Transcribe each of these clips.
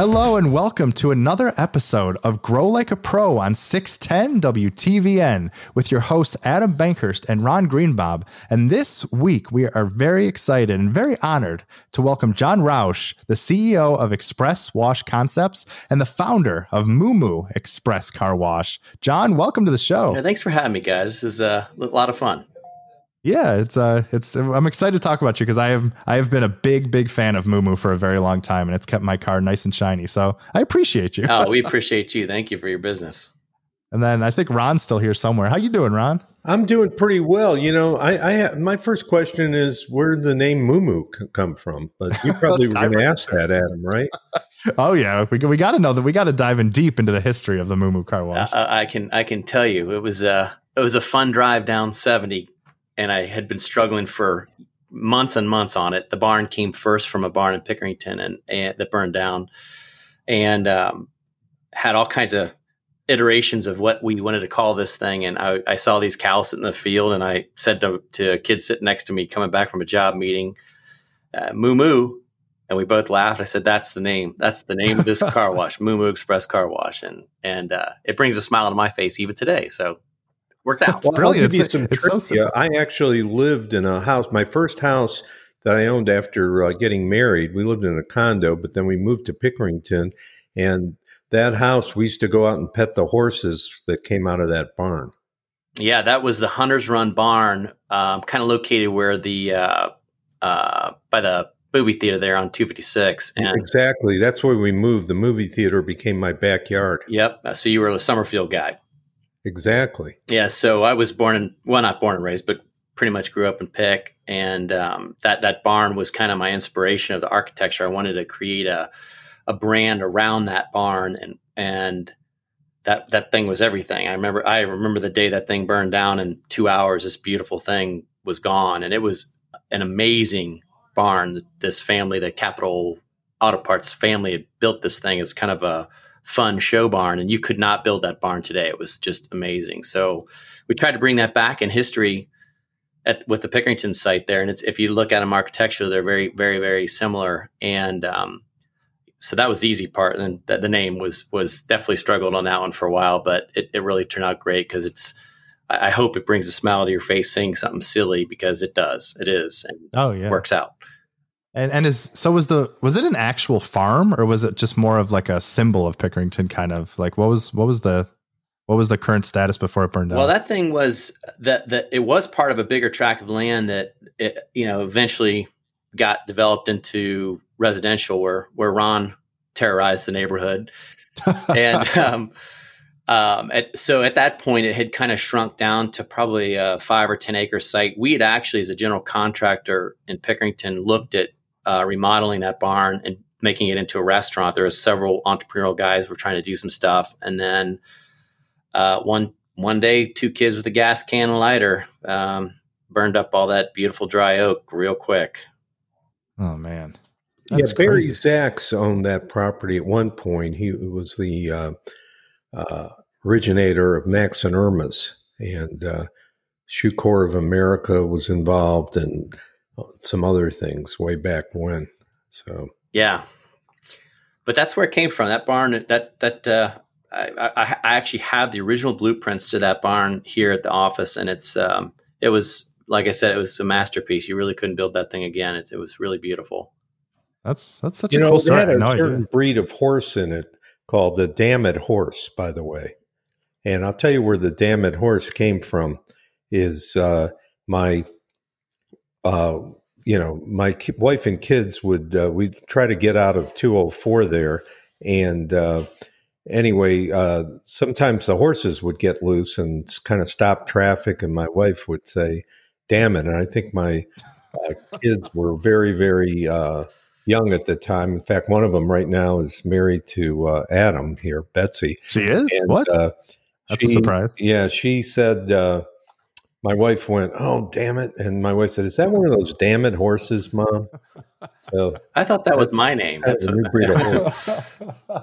Hello and welcome to another episode of Grow Like a Pro on 610 WTVN with your hosts Adam Bankhurst and Ron Greenbaum. And this week we are very excited and very honored to welcome John Roush, the CEO of Express Wash Concepts and the founder of Moo Express Car Wash. John, welcome to the show. Yeah, thanks for having me, guys. This is uh, a lot of fun. Yeah, it's uh it's I'm excited to talk about you because I have I have been a big big fan of Moo for a very long time and it's kept my car nice and shiny. So I appreciate you. oh, we appreciate you. Thank you for your business. And then I think Ron's still here somewhere. How you doing, Ron? I'm doing pretty well. You know, I, I my first question is where did the name Moo come from? But you probably were going to ask that, Adam, right? oh yeah, we we got to know that. We got to dive in deep into the history of the Moo car wash. Uh, I can I can tell you it was uh it was a fun drive down 70 and I had been struggling for months and months on it. The barn came first from a barn in Pickerington and, and that burned down, and um, had all kinds of iterations of what we wanted to call this thing. And I, I saw these cows in the field, and I said to, to a kid sitting next to me coming back from a job meeting, uh, "Moo moo." And we both laughed. I said, "That's the name. That's the name of this car wash, Moo Moo Express Car Wash." And and uh, it brings a smile on my face even today. So worked out. well, brilliant. I'll give you some it's, it's so I actually lived in a house. My first house that I owned after uh, getting married, we lived in a condo, but then we moved to Pickerington, and that house we used to go out and pet the horses that came out of that barn. Yeah, that was the Hunters Run barn, um, kind of located where the uh, uh, by the movie theater there on 256. And exactly, that's where we moved. The movie theater became my backyard. Yep. So you were a Summerfield guy. Exactly. Yeah. So I was born in, well, not born and raised, but pretty much grew up in Pick. And um, that, that barn was kind of my inspiration of the architecture. I wanted to create a, a brand around that barn and, and that, that thing was everything. I remember, I remember the day that thing burned down in two hours, this beautiful thing was gone. And it was an amazing barn. This family, the Capital Auto Parts family had built this thing as kind of a, fun show barn and you could not build that barn today. It was just amazing. So we tried to bring that back in history at with the pickerington site there and it's if you look at them architecturally they're very very very similar and um, so that was the easy part and the, the name was was definitely struggled on that one for a while but it, it really turned out great because it's I, I hope it brings a smile to your face saying something silly because it does. It is and oh yeah. works out and and is so was the was it an actual farm or was it just more of like a symbol of Pickerington kind of like what was what was the what was the current status before it burned down? Well, that thing was that that it was part of a bigger tract of land that it, you know eventually got developed into residential where where Ron terrorized the neighborhood. and um, um, at, so at that point, it had kind of shrunk down to probably a five or 10 acre site. We had actually, as a general contractor in Pickerington, looked at uh, remodeling that barn and making it into a restaurant. There were several entrepreneurial guys were trying to do some stuff, and then uh, one one day, two kids with a gas can and lighter um, burned up all that beautiful dry oak real quick. Oh man! That's yeah, Barry crazy. Zacks owned that property at one point. He was the uh, uh, originator of Max and Erma's, and uh, Shoe Corps of America was involved, and some other things way back when. So yeah, but that's where it came from. That barn, that that uh, I, I, I, actually have the original blueprints to that barn here at the office, and it's um, it was like I said, it was a masterpiece. You really couldn't build that thing again. It, it was really beautiful. That's that's such you a know, cool story. It had a no certain idea. breed of horse in it called the Dammit horse, by the way. And I'll tell you where the Dammit horse came from. Is uh, my uh, you know, my wife and kids would uh, we try to get out of 204 there, and uh, anyway, uh, sometimes the horses would get loose and kind of stop traffic, and my wife would say, "Damn it!" And I think my uh, kids were very, very uh, young at the time. In fact, one of them right now is married to uh, Adam here, Betsy. She is and, what? That's she, a surprise. Yeah, she said my wife went, "Oh, damn it!" And my wife said, "Is that one of those damn it horses, mom?" So I thought that was my name. That's a new breed of horse.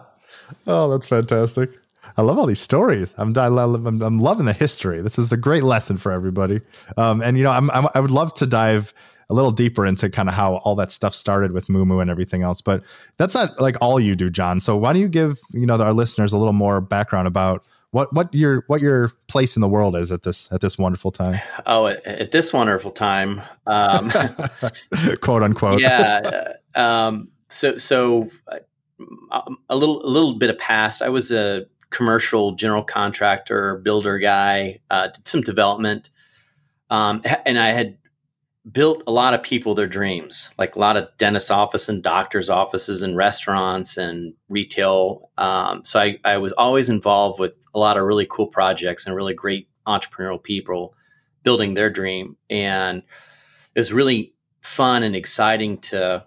oh, that's fantastic. I love all these stories. I'm, I love, I'm, I'm loving the history. This is a great lesson for everybody. Um, and you know, I'm, I'm, i would love to dive a little deeper into kind of how all that stuff started with Moo Moo and everything else. But that's not like all you do, John. So why don't you give you know our listeners a little more background about what what your what your place in the world is at this at this wonderful time? Oh, at, at this wonderful time, um, quote unquote. yeah. Um, so so uh, a little a little bit of past. I was a commercial general contractor, builder guy. Uh, did some development, um, and I had built a lot of people their dreams, like a lot of dentist office and doctors' offices and restaurants and retail. Um, so I, I was always involved with a lot of really cool projects and really great entrepreneurial people building their dream. And it was really fun and exciting to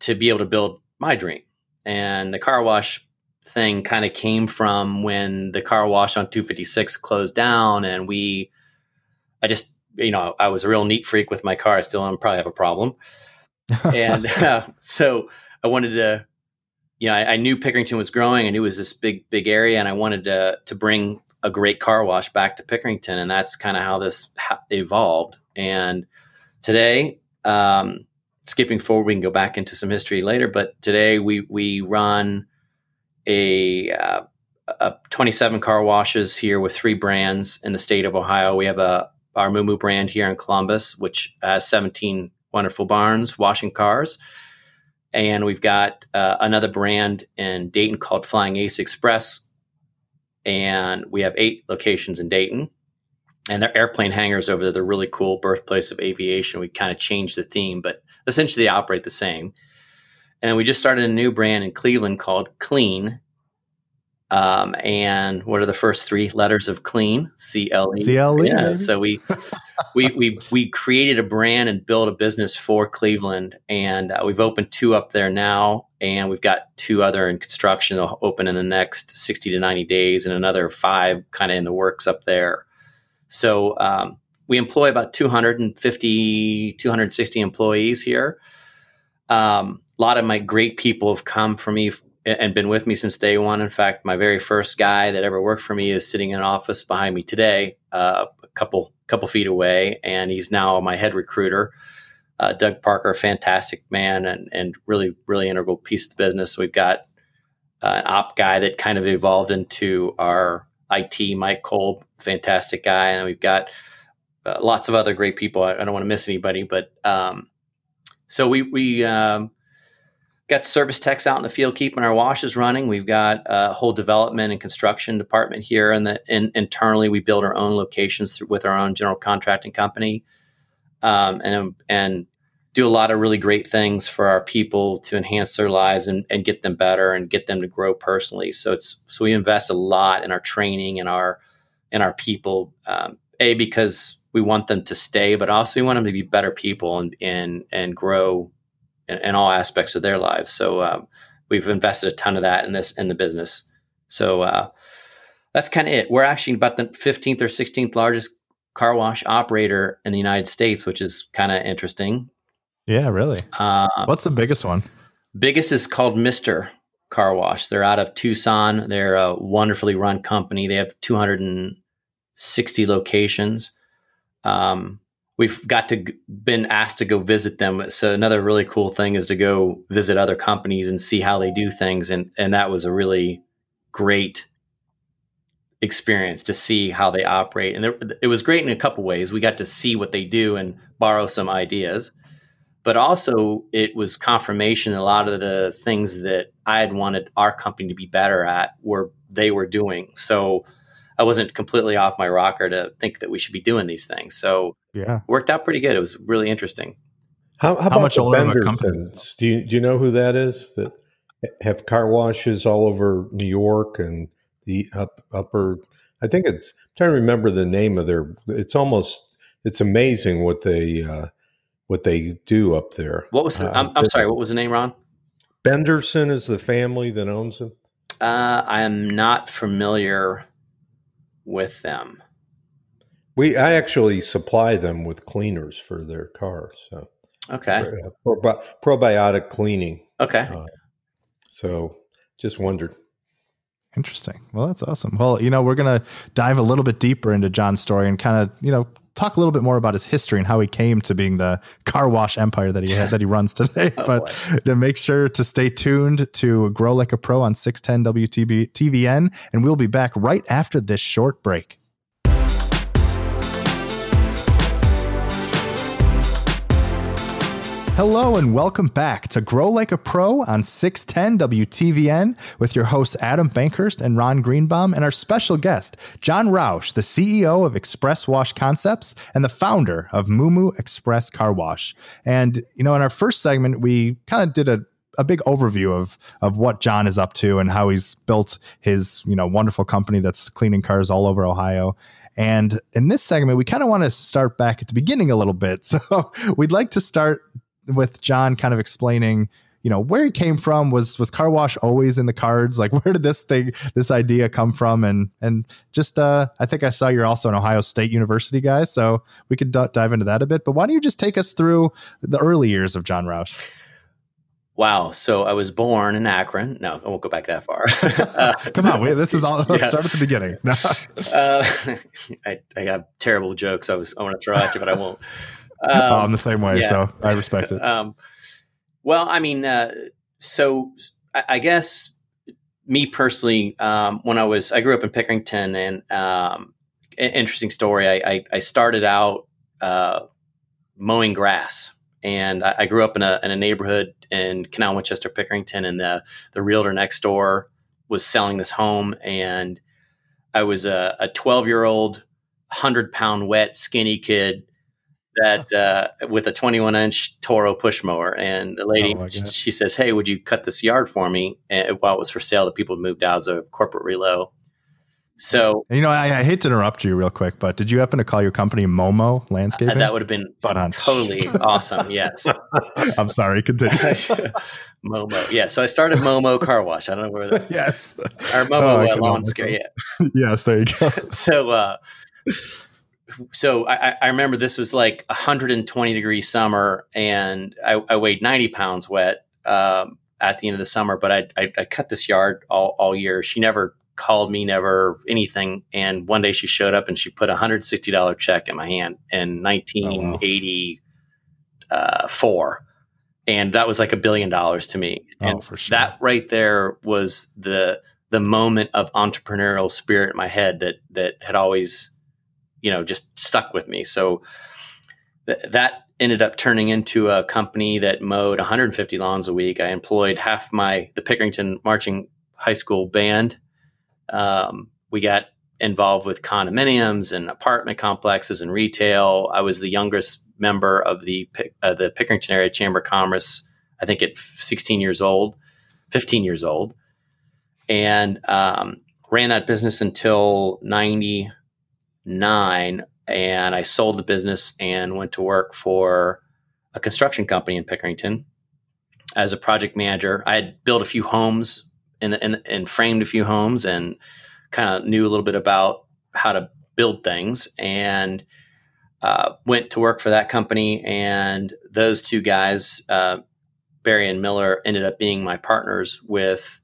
to be able to build my dream. And the car wash thing kind of came from when the car wash on 256 closed down and we I just you know, I was a real neat freak with my car. I still am probably have a problem. and uh, so I wanted to, you know, I, I, knew Pickerington was growing. I knew it was this big, big area, and I wanted to to bring a great car wash back to Pickerington, and that's kind of how this ha- evolved. And today, um, skipping forward, we can go back into some history later. But today, we we run a uh, a 27 car washes here with three brands in the state of Ohio. We have a our Moo brand here in Columbus, which has 17 wonderful barns washing cars. And we've got uh, another brand in Dayton called Flying Ace Express. And we have eight locations in Dayton. And they're airplane hangars over there. They're really cool, birthplace of aviation. We kind of changed the theme, but essentially they operate the same. And we just started a new brand in Cleveland called Clean, um, and what are the first three letters of clean? C L E. C L E. Yeah. So we, we we we created a brand and built a business for Cleveland, and uh, we've opened two up there now, and we've got two other in construction. They'll open in the next sixty to ninety days, and another five kind of in the works up there. So um, we employ about 250, 260 employees here. Um, a lot of my great people have come from me and been with me since day one. In fact, my very first guy that ever worked for me is sitting in an office behind me today, uh, a couple couple feet away, and he's now my head recruiter. Uh, Doug Parker, fantastic man and and really really integral piece of the business. We've got uh, an op guy that kind of evolved into our IT, Mike Kolb, fantastic guy, and we've got uh, lots of other great people. I, I, don't want to miss anybody, but um, so we we um, got service techs out in the field keeping our washes running. We've got a whole development and construction department here, and that in, internally we build our own locations with our own general contracting company, um, and and do a lot of really great things for our people to enhance their lives and, and get them better and get them to grow personally. So it's so we invest a lot in our training and our in our people. Um, a because we want them to stay, but also we want them to be better people and and and grow in, in all aspects of their lives. So um, we've invested a ton of that in this in the business. So uh, that's kind of it. We're actually about the 15th or 16th largest car wash operator in the United States, which is kind of interesting. Yeah, really. Uh, What's the biggest one? Biggest is called Mister Car Wash. They're out of Tucson. They're a wonderfully run company. They have 260 locations. Um, we've got to been asked to go visit them. So another really cool thing is to go visit other companies and see how they do things, and and that was a really great experience to see how they operate. And it, it was great in a couple ways. We got to see what they do and borrow some ideas, but also it was confirmation a lot of the things that I had wanted our company to be better at were they were doing. So I wasn't completely off my rocker to think that we should be doing these things. So yeah, worked out pretty good. It was really interesting. How, how, how much older Bendersons? Do you do you know who that is? That have car washes all over New York and the up, upper. I think it's. I'm trying to remember the name of their. It's almost. It's amazing what they uh, what they do up there. What was? The, uh, I'm, I'm sorry. What was the name, Ron? Benderson is the family that owns them. Uh, I am not familiar with them. We I actually supply them with cleaners for their cars. So okay, uh, probi- probiotic cleaning. Okay. Uh, so just wondered. Interesting. Well, that's awesome. Well, you know, we're gonna dive a little bit deeper into John's story and kind of you know talk a little bit more about his history and how he came to being the car wash empire that he that he runs today. oh, but to make sure to stay tuned to Grow Like a Pro on 610 WTB TVN, and we'll be back right after this short break. Hello and welcome back to Grow Like a Pro on 610 WTVN with your hosts Adam Bankhurst and Ron Greenbaum and our special guest, John Roush, the CEO of Express Wash Concepts and the founder of Moo Express Car Wash. And, you know, in our first segment, we kind of did a a big overview of of what John is up to and how he's built his you know wonderful company that's cleaning cars all over Ohio. And in this segment, we kind of want to start back at the beginning a little bit. So we'd like to start with John kind of explaining, you know, where he came from. Was was car wash always in the cards? Like, where did this thing, this idea come from? And and just, uh, I think I saw you're also an Ohio State University guy, so we could d- dive into that a bit. But why don't you just take us through the early years of John Roush? Wow. So I was born in Akron. No, I won't go back that far. uh, Come on. Wait, this is all. Let's yeah. start at the beginning. No. uh, I, I have terrible jokes. I was I want to throw at you, but I won't. Um, I'm the same way, yeah. so I respect it. Um, well, I mean, uh, so I, I, guess me personally, um, when I was, I grew up in Pickerington, and um, interesting story. I, I, I started out uh, mowing grass, and I, I, grew up in a, in a neighborhood in Canal Winchester, Pickerington, and the the realtor next door was selling this home, and I was a 12 year old, hundred pound wet, skinny kid that uh, with a 21 inch Toro push mower. And the lady, oh she says, Hey, would you cut this yard for me? And while it was for sale, the people moved out as a corporate relo. So, you know, I, I, hate to interrupt you real quick, but did you happen to call your company Momo Landscaping? Uh, that would have been totally awesome. Yes. I'm sorry. Continue. Momo. Yeah. So I started Momo Car Wash. I don't know where that. yes. Our Momo oh, uh, lawn scare. Yeah. yes. There you go. so, uh, so I, I, remember this was like 120 degree summer, and I, I weighed 90 pounds wet um, at the end of the summer. But I, I, I, cut this yard all, all year. She never called me, never anything. And one day she showed up and she put a $160 check in my hand in 1984. Oh, wow. And that was like a billion dollars to me. Oh, and sure. that right there was the the moment of entrepreneurial spirit in my head that that had always you know just stuck with me. So th- that ended up turning into a company that mowed 150 lawns a week. I employed half my the Pickerington Marching High School band. Um, we got involved with condominiums and apartment complexes and retail. I was the youngest member of the uh, the Pickerington Area Chamber of Commerce. I think at 16 years old, 15 years old, and um, ran that business until 90 nine, and I sold the business and went to work for a construction company in Pickerington as a project manager. I had built a few homes and, and, and framed a few homes and kind of knew a little bit about how to build things and uh, went to work for that company. And those two guys, uh, Barry and Miller, ended up being my partners with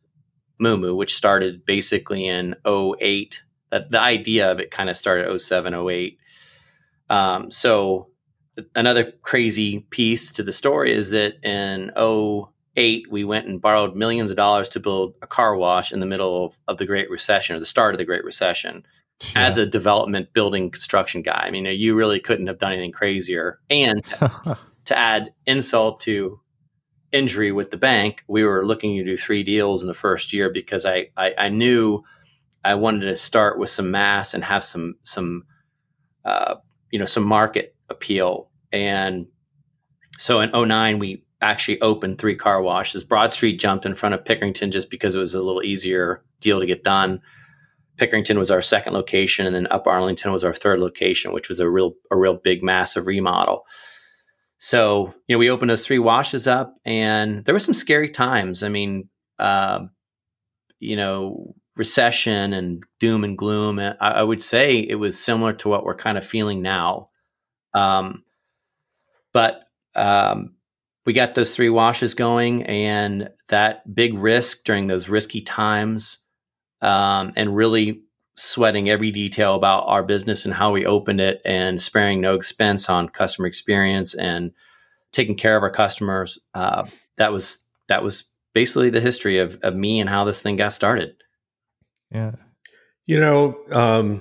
Moo, which started basically in 08 that the idea of it kind of started 07, 08. Um, so another crazy piece to the story is that in 08, we went and borrowed millions of dollars to build a car wash in the middle of, of the Great Recession or the start of the Great Recession. Yeah. As a development building construction guy, I mean, you really couldn't have done anything crazier. And to add insult to injury with the bank, we were looking to do three deals in the first year because I, I, I knew – I wanted to start with some mass and have some some uh, you know some market appeal. And so in 09, we actually opened three car washes. Broad Street jumped in front of Pickerington just because it was a little easier deal to get done. Pickerington was our second location, and then Up Arlington was our third location, which was a real a real big massive remodel. So you know we opened those three washes up, and there were some scary times. I mean, uh, you know, recession and doom and gloom. I, I, would say it was similar to what we're kind of feeling now. Um, but um, we got those three washes going, and that big risk during those risky times, um, and really sweating every detail about our business and how we opened it and sparing no expense on customer experience and taking care of our customers. Uh, that was that was basically the history of, of me and how this thing got started. Yeah. You know, um,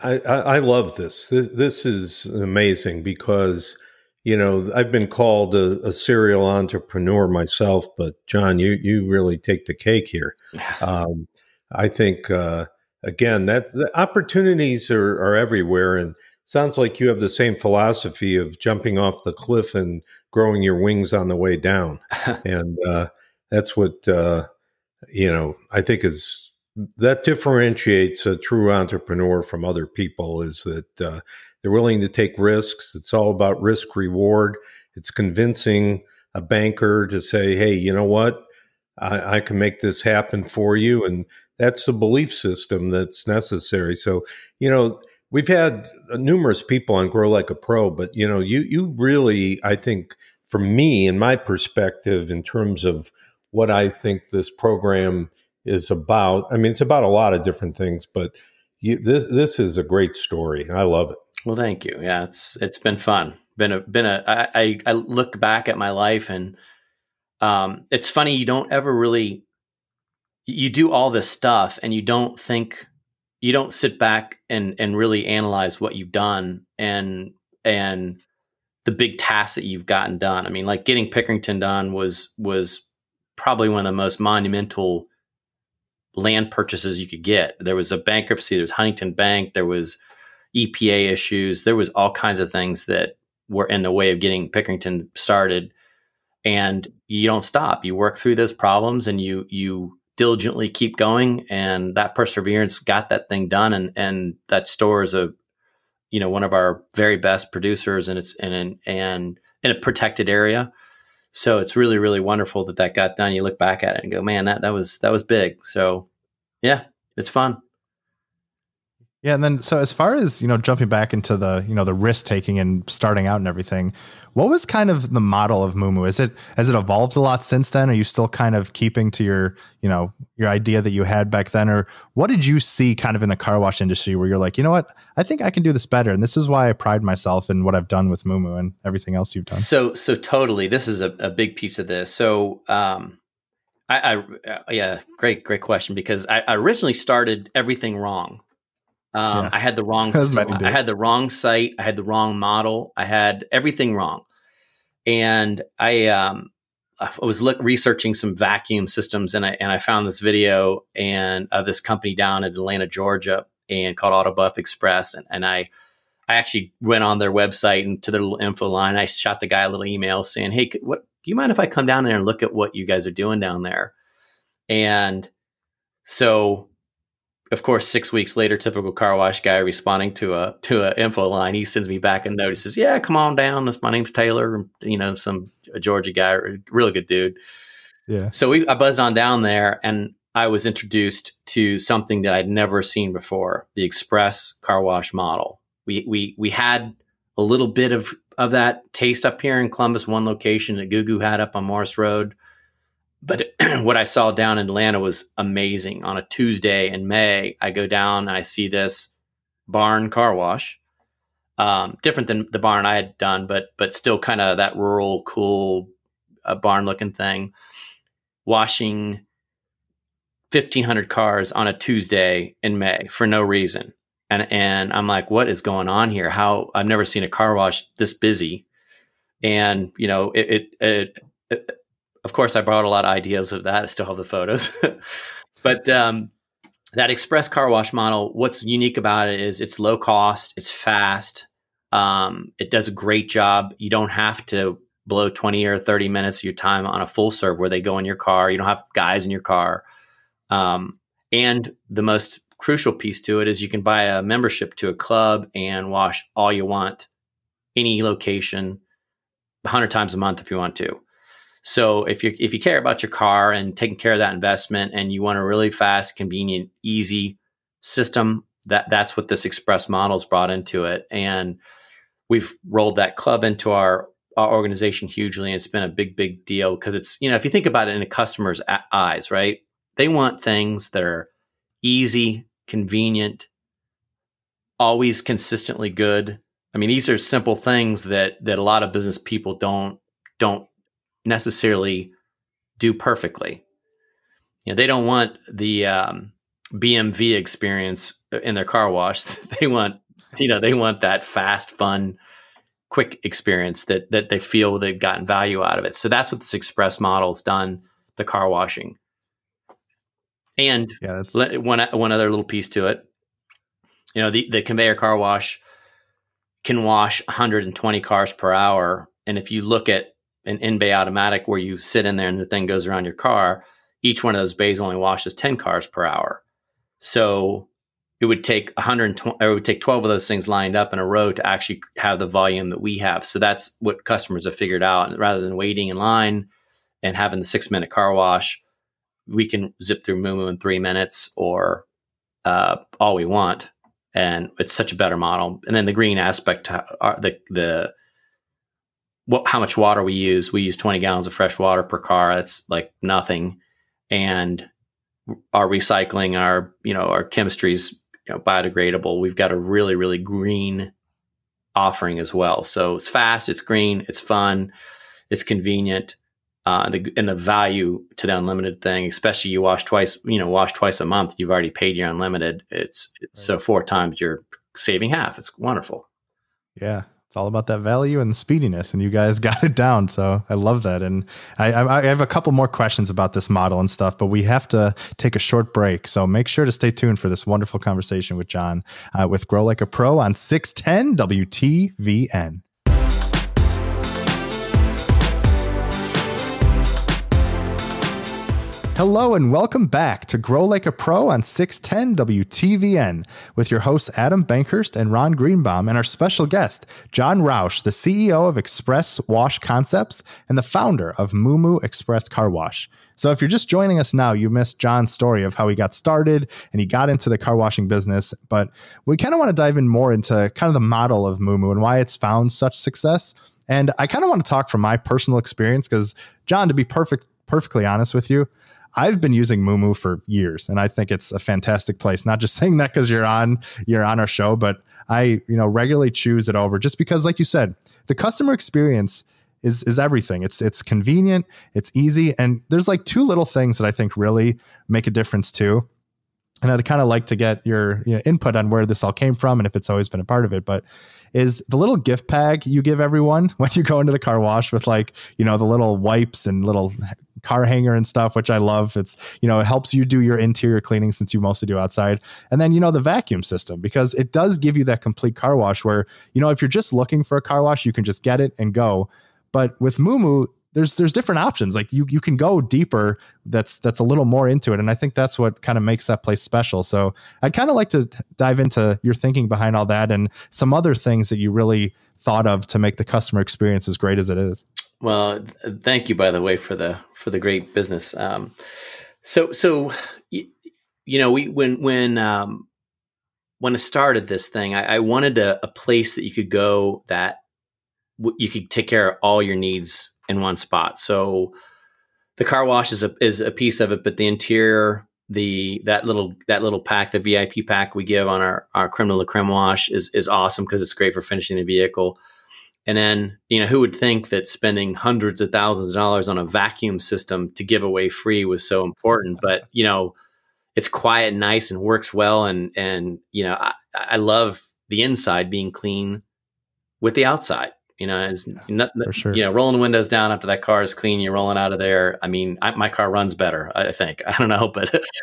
I, I, I, love this. this. This is amazing because, you know, I've been called a, a, serial entrepreneur myself, but John, you, you really take the cake here. Um, I think, uh, again, that the opportunities are, are everywhere. And sounds like you have the same philosophy of jumping off the cliff and growing your wings on the way down. and uh, that's what, uh, you know, I think is that differentiates a true entrepreneur from other people is that uh, they're willing to take risks. It's all about risk reward. It's convincing a banker to say, hey, you know what? I, I can make this happen for you. And that's the belief system that's necessary. So, you know, we've had numerous people on Grow Like a Pro, but you know, you you really, I think, for me, in my perspective, in terms of what I think this program is about. I mean, it's about a lot of different things, but you, this this is a great story, and I love it. Well, thank you. Yeah, it's it's been fun. Been a been a. I, I, I look back at my life, and um, it's funny. You don't ever really you do all this stuff and you don't think you don't sit back and and really analyze what you've done and and the big tasks that you've gotten done. I mean, like getting Pickerington done was was probably one of the most monumental land purchases you could get. There was a bankruptcy, there was Huntington Bank, there was EPA issues, there was all kinds of things that were in the way of getting Pickerington started. And you don't stop. You work through those problems and you you diligently keep going and that perseverance got that thing done and and that store is a you know one of our very best producers and it's in an and in a protected area so it's really really wonderful that that got done you look back at it and go man that that was that was big so yeah it's fun yeah, and then so as far as you know, jumping back into the you know the risk taking and starting out and everything, what was kind of the model of Moo Moo? Is it has it evolved a lot since then? Are you still kind of keeping to your you know your idea that you had back then, or what did you see kind of in the car wash industry where you're like, you know what, I think I can do this better, and this is why I pride myself in what I've done with Moo Moo and everything else you've done. So so totally, this is a, a big piece of this. So um, I, I uh, yeah, great great question because I, I originally started everything wrong um, yeah. I had the wrong. I had the wrong site. I had the wrong model. I had everything wrong, and I um, I was look, researching some vacuum systems, and I and I found this video and of this company down in Atlanta, Georgia, and called Autobuff Express, and, and I I actually went on their website and to their little info line. I shot the guy a little email saying, "Hey, what do you mind if I come down there and look at what you guys are doing down there?" And so of course, six weeks later, typical car wash guy responding to a to an info line, he sends me back a note. He says, "Yeah, come on down. This my name's Taylor. You know, some a Georgia guy, really good dude." Yeah. So we I buzzed on down there, and I was introduced to something that I'd never seen before: the express car wash model. We we we had a little bit of of that taste up here in Columbus, one location that Gugu had up on Morris Road but what I saw down in Atlanta was amazing. On a Tuesday in May, I go down and I see this barn car wash, um, different than the barn I had done, but but still kind of that rural, cool uh, barn looking thing, washing fifteen hundred cars on a Tuesday in May for no reason. And and I'm like, what is going on here? How I've never seen a car wash this busy, and you know it, it, it, it of course, I brought a lot of ideas of that. I still have the photos, but um, that express car wash model, what's unique about it is it's low cost, it's fast, um, it does a great job. You don't have to blow 20 or 30 minutes of your time on a full serve where they go in your car. You don't have guys in your car. Um, and the most crucial piece to it is you can buy a membership to a club and wash all you want, any location, 100 times a month if you want to. So if you if you care about your car and taking care of that investment and you want a really fast, convenient, easy system, that that's what this express model's brought into it. And we've rolled that club into our our organization hugely and it's been a big big deal because it's you know if you think about it in a customer's eyes right they want things that are easy convenient, always consistently good. I mean, these are simple things that that a lot of business people don't don't necessarily do perfectly. You know, they don't want the um, BMV experience in their car wash. they want, you know, they want that fast, fun, quick experience that that they feel they've gotten value out of it. So that's what this express model has done. The car washing, and yeah, one one other little piece to it. You know, the the conveyor car wash can wash 120 cars per hour, and if you look at an in bay automatic where you sit in there and the thing goes around your car, each one of those bays only washes 10 cars per hour. So it would take 120 or it would take 12 of those things lined up in a row to actually have the volume that we have. So that's what customers have figured out. And rather than waiting in line and having the six minute car wash, we can zip through Moo in three minutes or uh, all we want. And it's such a better model. And then the green aspect, uh, the the what, how much water we use. We use 20 gallons of fresh water per car. That's like nothing. And our recycling, our, you know, our chemistry's you know, biodegradable. We've got a really, really green offering as well. So it's fast, it's green, it's fun, it's convenient. Uh, and, the, and the value to the unlimited thing, especially you wash twice, you know, wash twice a month, you've already paid your unlimited. It's, it's right. so four times you're saving half. It's wonderful. Yeah. It's all about that value and speediness, and you guys got it down. So I love that. And I, I, have a couple more questions about this model and stuff, but we have to take a short break. So make sure to stay tuned for this wonderful conversation with John uh, with Grow Like a Pro on 610 WTVN. Hello and welcome back to Grow Like a Pro on 610 WTVN with your hosts Adam Bankhurst and Ron Greenbaum and our special guest, John Roush, the CEO of Express Wash Concepts and the founder of Moo Express Car Wash. So if you're just joining us now, you missed John's story of how he got started and he got into the car washing business. But we kind of want to dive in more into kind of the model of Moo and why it's found such success. And I kind of want to talk from my personal experience because, John, to be perfect, perfectly honest with you, I've been using Moo for years, and I think it's a fantastic place. Not just saying that because you're on you're on our show, but I you know regularly choose it over just because, like you said, the customer experience is is everything. It's it's convenient, it's easy, and there's like two little things that I think really make a difference too. And I'd kind of like to get your you know, input on where this all came from and if it's always been a part of it. But is the little gift bag you give everyone when you go into the car wash with like you know the little wipes and little car hanger and stuff, which I love. It's, you know, it helps you do your interior cleaning since you mostly do outside. And then, you know, the vacuum system, because it does give you that complete car wash where, you know, if you're just looking for a car wash, you can just get it and go. But with Moo there's there's different options. Like you you can go deeper. That's that's a little more into it, and I think that's what kind of makes that place special. So I'd kind of like to dive into your thinking behind all that and some other things that you really thought of to make the customer experience as great as it is. Well, thank you, by the way, for the for the great business. Um, so, so you, you, know, we when when um, when I started this thing, I, I wanted a, a, place that you could go that w- you could take care of all your needs in one spot. So, the car wash is a is a piece of it, but the interior, the that little that little pack, the VIP pack we give on our our creme de creme wash is is awesome because it's great for finishing the vehicle. And then, you know, who would think that spending hundreds of thousands of dollars on a vacuum system to give away free was so important? But, you know, it's quiet and nice and works well. And, and, you know, I, I love the inside being clean with the outside. You know, it's yeah, not, sure. you know, rolling the windows down after that car is clean, you're rolling out of there. I mean, I, my car runs better, I think. I don't know, but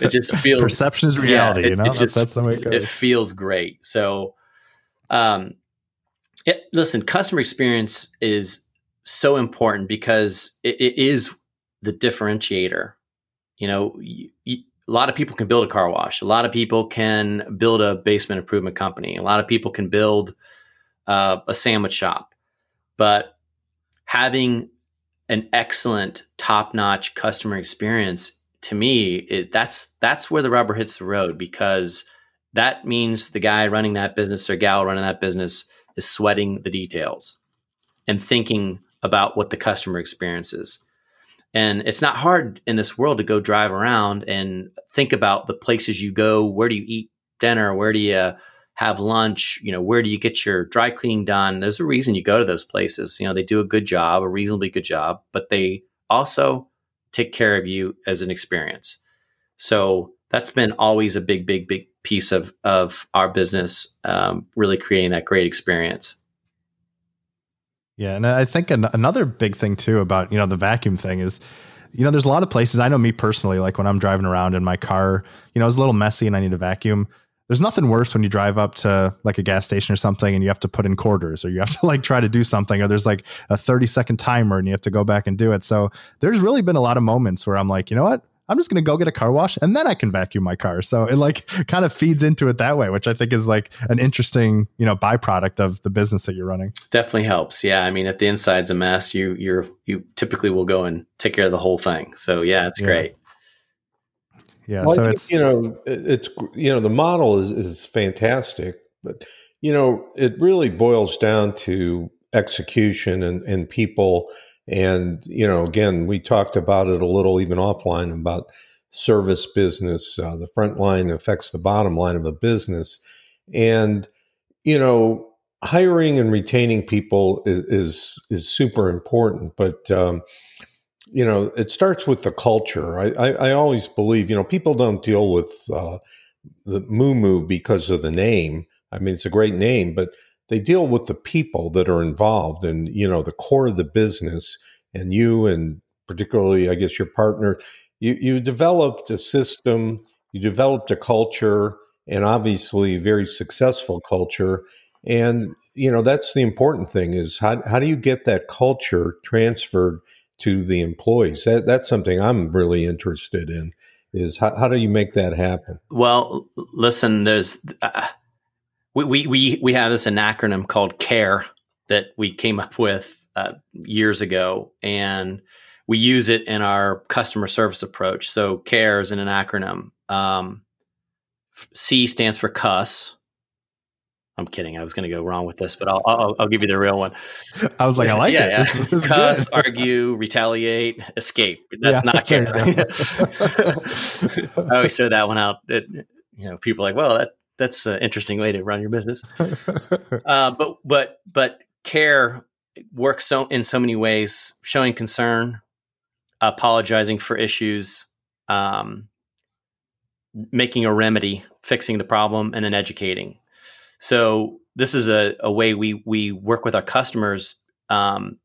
it just feels perception is reality. Yeah, it, you know, it just, that's, that's the way it goes. It feels great. So, um, it, listen, customer experience is so important because it, it is the differentiator. You know, you, you, a lot of people can build a car wash. A lot of people can build a basement improvement company. A lot of people can build uh, a sandwich shop. But having an excellent, top-notch customer experience, to me, it, that's that's where the rubber hits the road because that means the guy running that business or gal running that business is sweating the details and thinking about what the customer experiences. And it's not hard in this world to go drive around and think about the places you go. Where do you eat dinner? Where do you have lunch? You know, where do you get your dry cleaning done? There's a reason you go to those places. You know, they do a good job, a reasonably good job, but they also take care of you as an experience. So that's been always a big, big, big piece of of our business. Um, really creating that great experience. Yeah, and I think an- another big thing too about you know the vacuum thing is, you know, there's a lot of places. I know me personally, like when I'm driving around in my car, you know, it's a little messy and I need a vacuum. There's nothing worse when you drive up to like a gas station or something and you have to put in quarters or you have to like try to do something or there's like a 30 second timer and you have to go back and do it. So there's really been a lot of moments where I'm like, you know what? I'm just going to go get a car wash and then I can vacuum my car. So it like kind of feeds into it that way, which I think is like an interesting, you know, byproduct of the business that you're running. Definitely helps. Yeah. I mean, if the inside's a mess, you, you're, you typically will go and take care of the whole thing. So yeah, it's yeah. great. Yeah. Well, so think, it's, you know, it's, you know, the model is, is fantastic, but, you know, it really boils down to execution and, and people and, you know, again, we talked about it a little even offline about service business. Uh, the front line affects the bottom line of a business. And, you know, hiring and retaining people is, is, is super important. But, um, you know, it starts with the culture. I, I, I, always believe, you know, people don't deal with uh, the Moo Moo because of the name. I mean, it's a great name, but they deal with the people that are involved and you know the core of the business and you and particularly i guess your partner. You you developed a system you developed a culture and obviously very successful culture. And you know that's the important thing is how, how do you get that culture transferred to the employees? That, that's something i'm really interested in is how, how do you make that happen? Well listen there's uh, we, we, we have this an acronym called CARE that we came up with uh, years ago, and we use it in our customer service approach. So CARE is in an acronym. Um, C stands for cuss. I'm kidding. I was going to go wrong with this, but I'll, I'll, I'll give you the real one. I was like, I like yeah, it. Yeah. This, this cuss, argue, retaliate, escape. That's yeah, not care. I always throw that one out. It, you know, people are like, well, that that's an interesting way to run your business. uh, but but but care works so in so many ways, showing concern, apologizing for issues, um, making a remedy, fixing the problem, and then educating. So this is a, a way we we work with our customers um,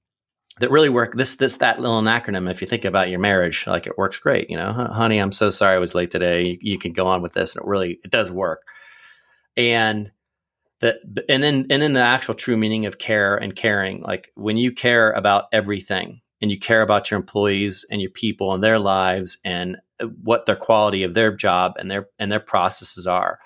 that really work. This this that little acronym. If you think about your marriage, like it works great. You know, honey, I'm so sorry I was late today. You, you can go on with this, and it really it does work and the and then and then the actual true meaning of care and caring. Like when you care about everything and you care about your employees and your people and their lives and uh, what their quality of their job and their and their processes are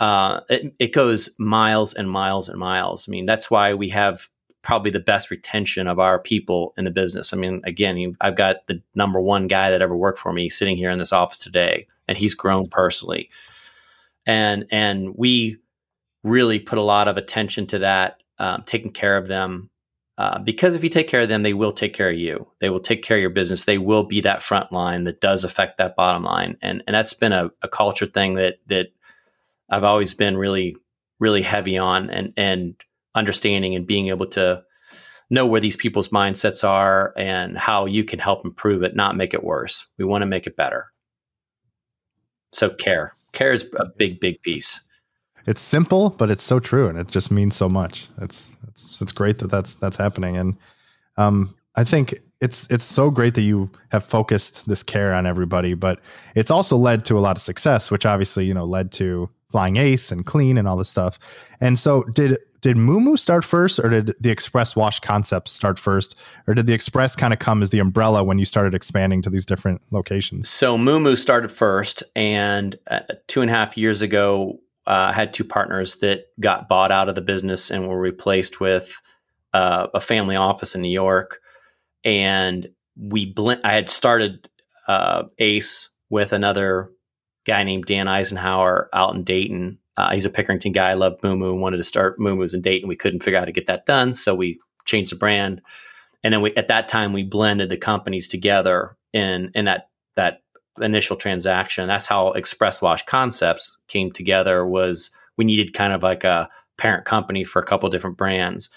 uh, it, it goes miles and miles and miles. I mean that's why we have probably the best retention of our people in the business. I mean again i've got the number one guy that ever worked for me sitting here in this office today and he's grown personally and and we really put a lot of attention to that, um, taking care of them. Uh, because if you take care of them, they will take care of you. They will take care of your business. They will be that front line that does affect that bottom line, and and that's been a, a culture thing that that I've always been really really heavy on, and and understanding and being able to know where these people's mindsets are and how you can help improve it, not make it worse. We want to make it better. So care, care is a big, big piece. It's simple, but it's so true, and it just means so much. It's it's it's great that that's that's happening, and um, I think it's it's so great that you have focused this care on everybody, but it's also led to a lot of success, which obviously you know led to flying ace and clean and all this stuff. And so, did did Moo start first, or did the Express Wash concept start first, or did the Express kind of come as the umbrella when you started expanding to these different locations? So Moo started first, and uh, two and a half years ago, uh, I had two partners that got bought out of the business and were replaced with uh, a family office in New York, and we blend. I had started uh, Ace with another guy named Dan Eisenhower out in Dayton uh, he's a Pickerington guy. I loved Moo Moo. Wanted to start Moo Moo's in Dayton. We couldn't figure out how to get that done, so we changed the brand. and then we at that time we blended the companies together in in that that initial transaction. That's how Express Wash Concepts came together. Was we needed kind of like a parent company for a couple different brands.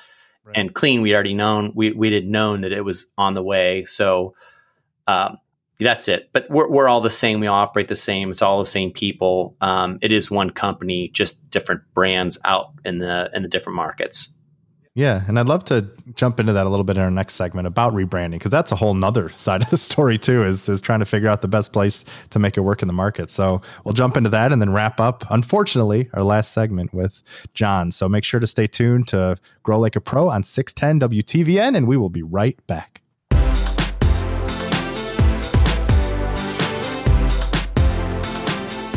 Right. And clean, we'd already known we we had known that it was on the way. So um, that's it. But we're we're all the same. We all operate the same. It's all the same people. Um, it is one company, just different brands out in the in the different markets. Yeah, and I'd love to jump into that a little bit in our next segment about rebranding because that's a whole nother side of the story too. Is is trying to figure out the best place to make it work in the market. So we'll jump into that and then wrap up. Unfortunately, our last segment with John. So make sure to stay tuned to Grow Like a Pro on six ten WTVN, and we will be right back.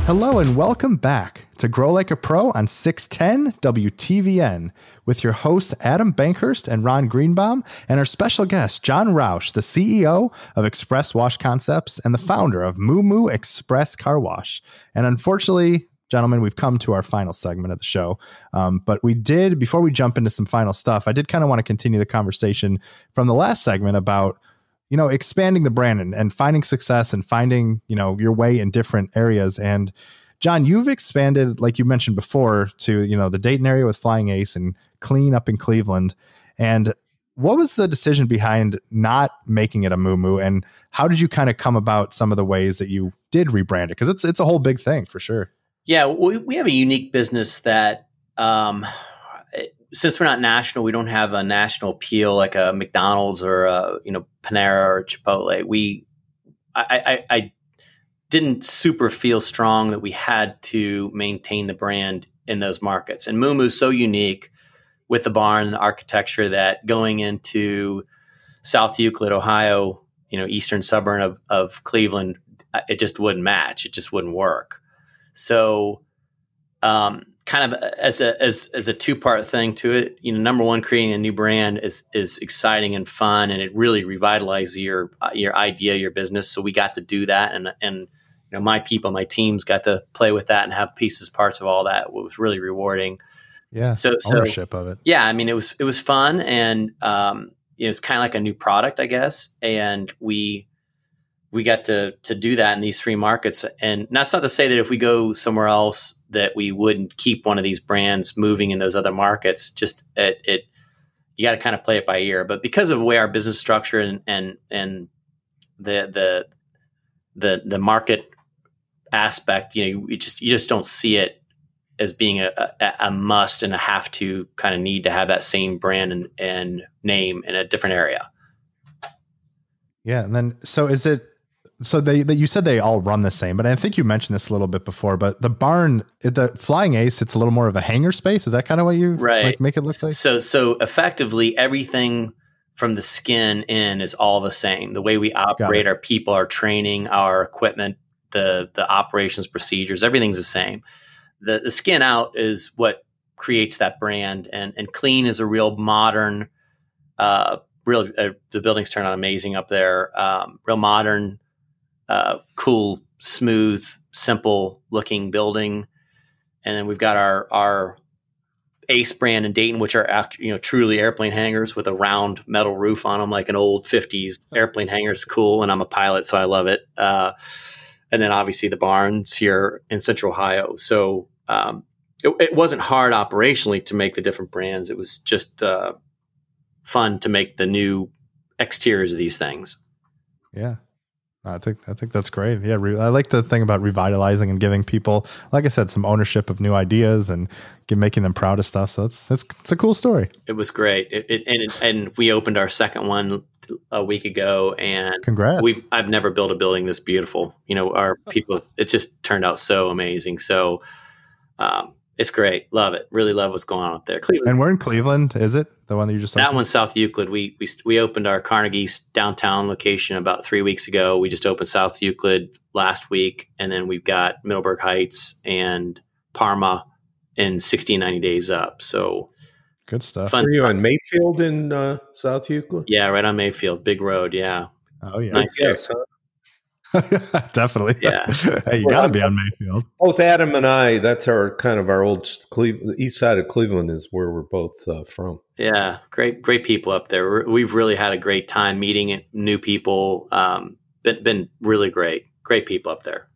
Hello and welcome back to Grow Like a Pro on 610 WTVN with your hosts Adam Bankhurst and Ron Greenbaum and our special guest John Roush, the CEO of Express Wash Concepts and the founder of Moo Moo Express Car Wash. And unfortunately, gentlemen, we've come to our final segment of the show. Um, but we did, before we jump into some final stuff, I did kind of want to continue the conversation from the last segment about you know expanding the brand and, and finding success and finding you know your way in different areas. And john you've expanded like you mentioned before to you know the dayton area with flying ace and clean up in cleveland. And what was the decision behind not making it a moo moo and how did you kind of come about some of the ways that you did rebrand it? Because it's it's a whole big thing for sure. Yeah we, we have a unique business that um since we're not national, we don't have a national appeal like a McDonald's or a, you know Panera or Chipotle. We, I, I, I didn't super feel strong that we had to maintain the brand in those markets. And is so unique with the barn and the architecture that going into South Euclid, Ohio, you know, eastern suburb of, of Cleveland, it just wouldn't match. It just wouldn't work. So, um, kind of as a as as a two part thing to it. You know, number one, creating a new brand is is exciting and fun, and it really revitalizes your your idea, your business. So we got to do that, and and you know, my people, my teams got to play with that and have pieces, parts of all that. It was really rewarding. Yeah, so ownership of it. Yeah, I mean, it was it was fun, and um, you know, it's kind of like a new product, I guess, and we we got to to do that in these three markets. And that's not to say that if we go somewhere else that we wouldn't keep one of these brands moving in those other markets. Just it, it you got to kind of play it by ear. But because of the way our business structure and and and the the the the market aspect, you know, you just you just don't see it as being a, a, a must and a have to kind of need to have that same brand and, and name in a different area. Yeah, and then so is it so they, they, you said they all run the same, but I think you mentioned this a little bit before. But the barn, the Flying Ace, it's a little more of a hangar space. Is that kind of what you right. like make it look like? So so effectively, everything from the skin in is all the same. The way we operate, our people, our training, our equipment, the the operations procedures, everything's the same. The the skin out is what creates that brand, and and clean is a real modern. Uh, real uh, the buildings turn out amazing up there. Um, real modern uh, cool, smooth, simple looking building. And then we've got our our Ace brand in Dayton, which are you know truly airplane hangars with a round metal roof on them, like an old '50s airplane hangar. Is cool, and I'm a pilot, so I love it. Uh, and then obviously the barns here in Central Ohio. So um, it, it, wasn't hard operationally to make the different brands. It was just uh, fun to make the new exteriors of these things. Yeah, I think I think that's great. Yeah, re- I like the thing about revitalizing and giving people, like I said, some ownership of new ideas and get, making them proud of stuff. So it's it's it's a cool story. It was great, it, it, and and we opened our second one a week ago, and congrats. We've I've never built a building this beautiful. You know, our people, it just turned out so amazing. So, um, it's great. Love it. Really love what's going on up there. Cleveland. And we're in Cleveland, is it? The one that you just That one's South Euclid. We we we opened our Carnegie downtown location about 3 weeks ago. We just opened South Euclid last week and then we've got Middleburg Heights and Parma in 60 90 days up. So good stuff. Fun Are you on Mayfield in uh, South Euclid? Yeah, right on Mayfield. Big road, yeah. Oh yeah. Nice. Yes, huh? Definitely. Yeah. hey, you got to be on Mayfield. Both Adam and I, that's our kind of our old Cleveland, east side of Cleveland is where we're both uh, from. Yeah, great, great people up there. We've really had a great time meeting new people. Um, been been really great, great people up there.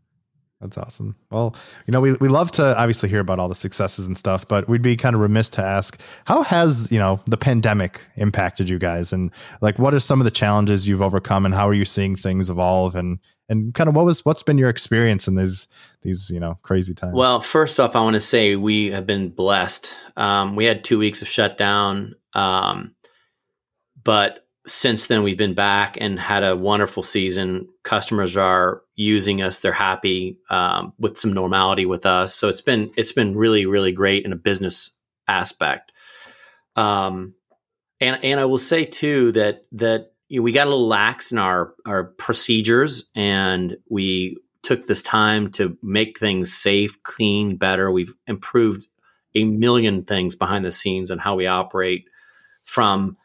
That's awesome. Well, you know, we, we love to obviously hear about all the successes and stuff, but we'd be kind of remiss to ask how has, you know, the pandemic impacted you guys and like what are some of the challenges you've overcome and how are you seeing things evolve and and kind of what was what's been your experience in these these, you know, crazy times? Well, first off, I want to say we have been blessed. Um, we had two weeks of shutdown. Um, but since then we've been back and had a wonderful season customers are using us they're happy um, with some normality with us so it's been it's been really really great in a business aspect um, and and i will say too that that you know, we got a little lax in our our procedures and we took this time to make things safe clean better we've improved a million things behind the scenes on how we operate from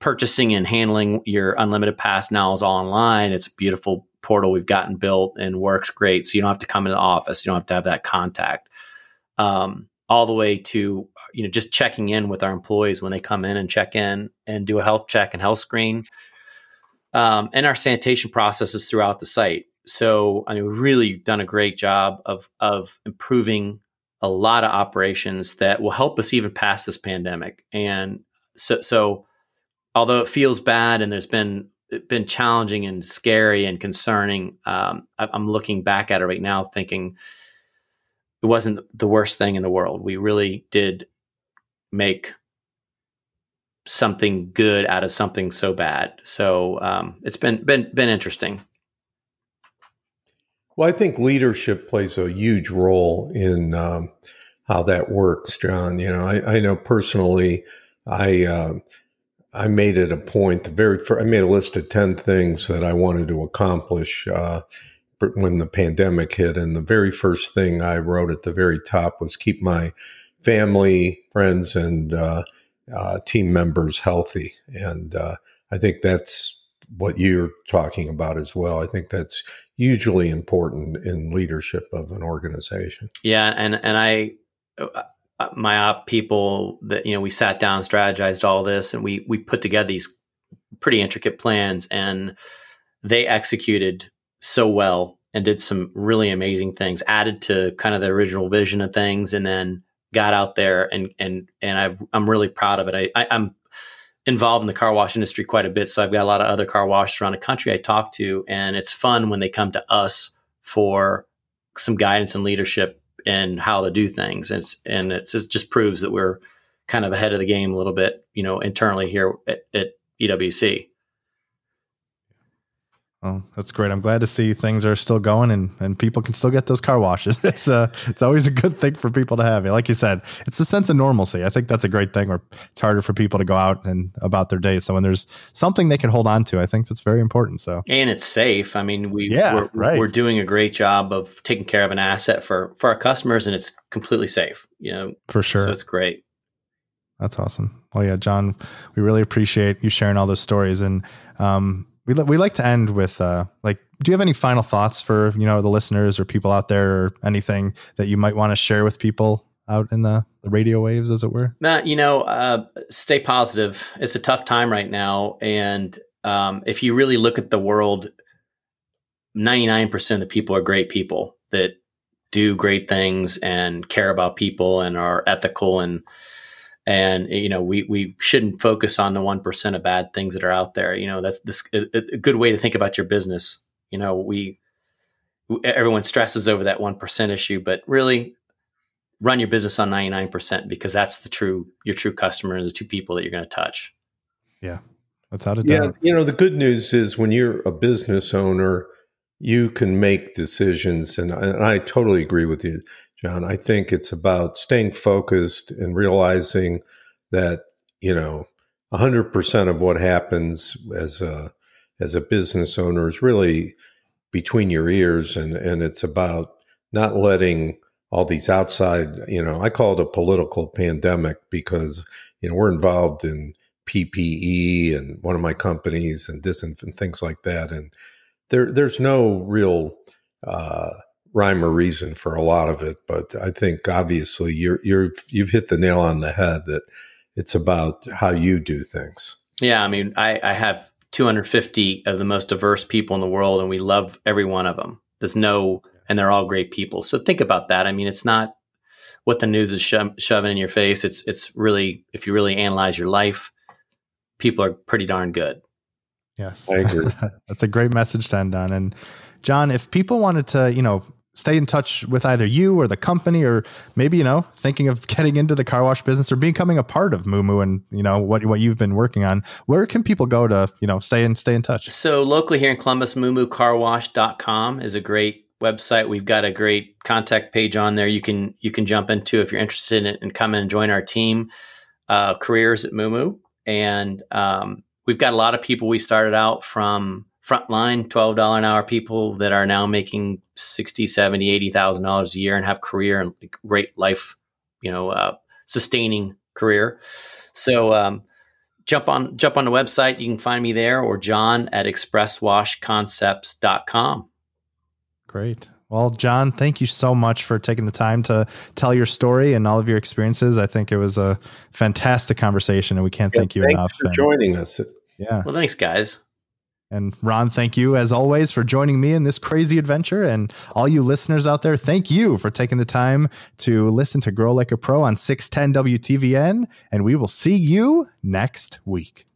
purchasing and handling your unlimited pass now is all online. It's a beautiful portal we've gotten built and works great. So you don't have to come into the office. You don't have to have that contact. Um, all the way to you know just checking in with our employees when they come in and check in and do a health check and health screen, um, and our sanitation processes throughout the site. So I mean, really done a great job of of improving a lot of operations that will help us even past this pandemic. And so so although it feels bad and there's been been challenging and scary and concerning, um, I, I'm looking back at it right now, thinking it wasn't the worst thing in the world. We really did make something good out of something so bad. So um, it's been been been interesting. Well, I think leadership plays a huge role in um, how that works, John. You know, I, I know personally, I uh, I made it a point. The very I made a list of ten things that I wanted to accomplish uh, when the pandemic hit, and the very first thing I wrote at the very top was keep my family, friends, and uh, uh, team members healthy. And uh, I think that's what you're talking about as well. I think that's hugely important in leadership of an organization. Yeah, and and I uh, my op people that you know we sat down strategized all this and we we put together these pretty intricate plans and they executed so well and did some really amazing things added to kind of the original vision of things and then got out there and and and I, i'm really proud of it I, I i'm involved in the car wash industry quite a bit so i've got a lot of other car washes around the country i talk to and it's fun when they come to us for some guidance and leadership and how to do things. And it's and it's, it just proves that we're kind of ahead of the game a little bit, you know, internally here at, at EWC. Well, that's great. I'm glad to see things are still going and, and people can still get those car washes. It's uh it's always a good thing for people to have. Like you said, it's a sense of normalcy. I think that's a great thing where it's harder for people to go out and about their day. So when there's something they can hold on to, I think that's very important. So and it's safe. I mean, we yeah, we're, right. we're doing a great job of taking care of an asset for for our customers, and it's completely safe. You know, for sure. So it's great. That's awesome. Well, yeah, John, we really appreciate you sharing all those stories and um we we like to end with uh, like do you have any final thoughts for you know the listeners or people out there or anything that you might want to share with people out in the, the radio waves as it were? Matt you know uh, stay positive. It's a tough time right now and um, if you really look at the world 99% of the people are great people that do great things and care about people and are ethical and and you know we we shouldn't focus on the one percent of bad things that are out there. You know that's this a, a good way to think about your business. You know we everyone stresses over that one percent issue, but really run your business on ninety nine percent because that's the true your true customer and the two people that you're going to touch. Yeah, without a doubt. Yeah, you know the good news is when you're a business owner, you can make decisions, and I, and I totally agree with you John. I think it's about staying focused and realizing that, you know, 100% of what happens as a as a business owner is really between your ears and and it's about not letting all these outside, you know, I call it a political pandemic because, you know, we're involved in PPE and one of my companies and things like that and there there's no real uh, rhyme or reason for a lot of it, but I think obviously you're you're you've hit the nail on the head that it's about how you do things. Yeah, I mean, I, I have 250 of the most diverse people in the world, and we love every one of them. There's no, and they're all great people. So think about that. I mean, it's not what the news is sho- shoving in your face. It's it's really, if you really analyze your life, people are pretty darn good. Yes, I agree. That's a great message to end on. And John, if people wanted to, you know, stay in touch with either you or the company or maybe you know thinking of getting into the car wash business or becoming a part of moo and you know what what you've been working on. Where can people go to you know stay in stay in touch? So locally here in columbus moomoocarwash.com is a great website. We've got a great contact page on there. You can you can jump into if you're interested in, in come and join our team uh, careers at moo and um, we've got a lot of people we started out from frontline $12 an hour people that are now making 60 70 80000 dollars a year and have career and great life you know uh, sustaining career. So um, jump on jump on the website. You can find me there or john at expresswashconcepts.com great. Well john thank you so much for taking the time to tell your story and all of your experiences. I think it was a fantastic conversation and we can't yeah, thank you enough for and, joining us. Yeah. Well thanks guys and Ron, thank you as always for joining me in this crazy adventure. And all you listeners out there, thank you for taking the time to listen to Grow Like a Pro on 610 WTVN. And we will see you next week.